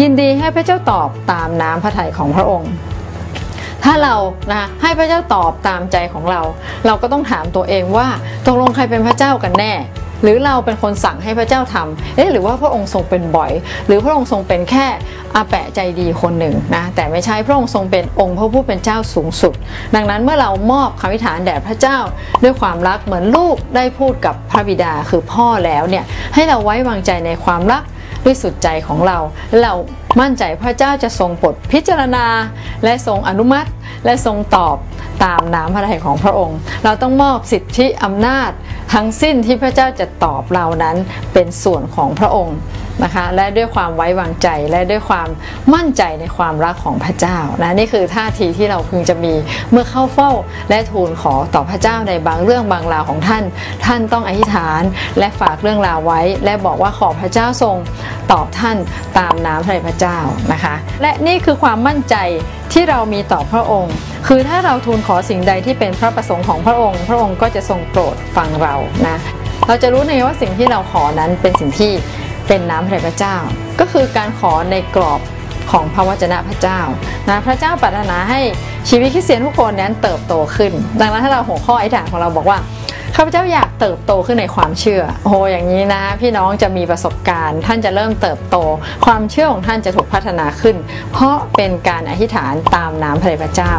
ยินดีให้พระเจ้าตอบตามน้ำพระทัยของพระองค์ ถ้าเรานะให้พระเจ้าตอบตามใจของเรา เราก็ต้องถามตัวเองว่าตกลงใครเป็นพระเจ้ากันแน่ หรือเราเป็นคนสั่งให้พระเจ้าทำเอ๊ะหรือว่าพระองค์ทรงเป็นบ่อย หรือพระองค์ทรงเป็นแค่อาแปะใจดีคนหนึ่งนะแต่ไม่ใช่พระองค์ทรงเป็นองค์พระผู้เป็นเจ้าสูงสุด ดังนั้นเมื่อเรามอบคำอธิษฐานแด่พระเจ้า ด้วยความรักเหมือนลูกได้พูดกับพระบิดาคือพ่อแล้วเนี่ยให้เราไว้วางใจในความรัก ด้วยสุดใจของเรา เรามั่นใจพระเจ้าจะทรงปลดพิจารณา และทรงอนุมัติ และทรงตอบ ตามน้ำพระทัยของพระองค์ เราต้องมอบสิทธิอำนาจทั้งสิ้นที่พระเจ้าจะตอบเรานั้นเป็นส่วนของพระองค์นะคะและด้วยความไว้วางใจและด้วยความมั่นใจในความรักของพระเจ้านะนี่คือท่าทีที่เราพึงจะมีเมื่อเข้าเฝ้าและทูลขอต่อพระเจ้าในบางเรื่องบางราวของท่าน ท่านต้องอธิษฐาน และฝากเรื่องราวไว้ และบอกว่าขอพระเจ้าทรงตอบท่านตามน้ำพระพระเจ้านะคะ และนี่คือความมั่นใจที่เรามีต่อพระองค์ คือถ้าเราทูลขอสิ่งใดที่เป็นพระประสงค์ของพระองค์ พระองค์ก็จะทรงโปรดฟังเรานะเราจะรู้ในว่าสิ่งที่เราขอนั้นเป็นสิ่งที่เป็นน้ำพระพระเจ้า ก็คือการขอในกรอบของพระวจนะพระเจ้านะพระเจ้าปรารถนาให้ชีวิตคริสเตียนทุกคนนั้นเติบโตขึ้น ดังนั้นถ้าเราหัวข้ออธิษฐานของเราบอกว่าข้าพเจ้าอยากเติบโตขึ้นในความเชื่อโอ้อย่างนี้นะ พี่น้องจะมีประสบการณ์ ท่านจะเริ่มเติบโต ความเชื่อของท่านจะถูกพัฒนาขึ้น เพราะเป็นการอธิษฐานตามน้ำพระเจ้า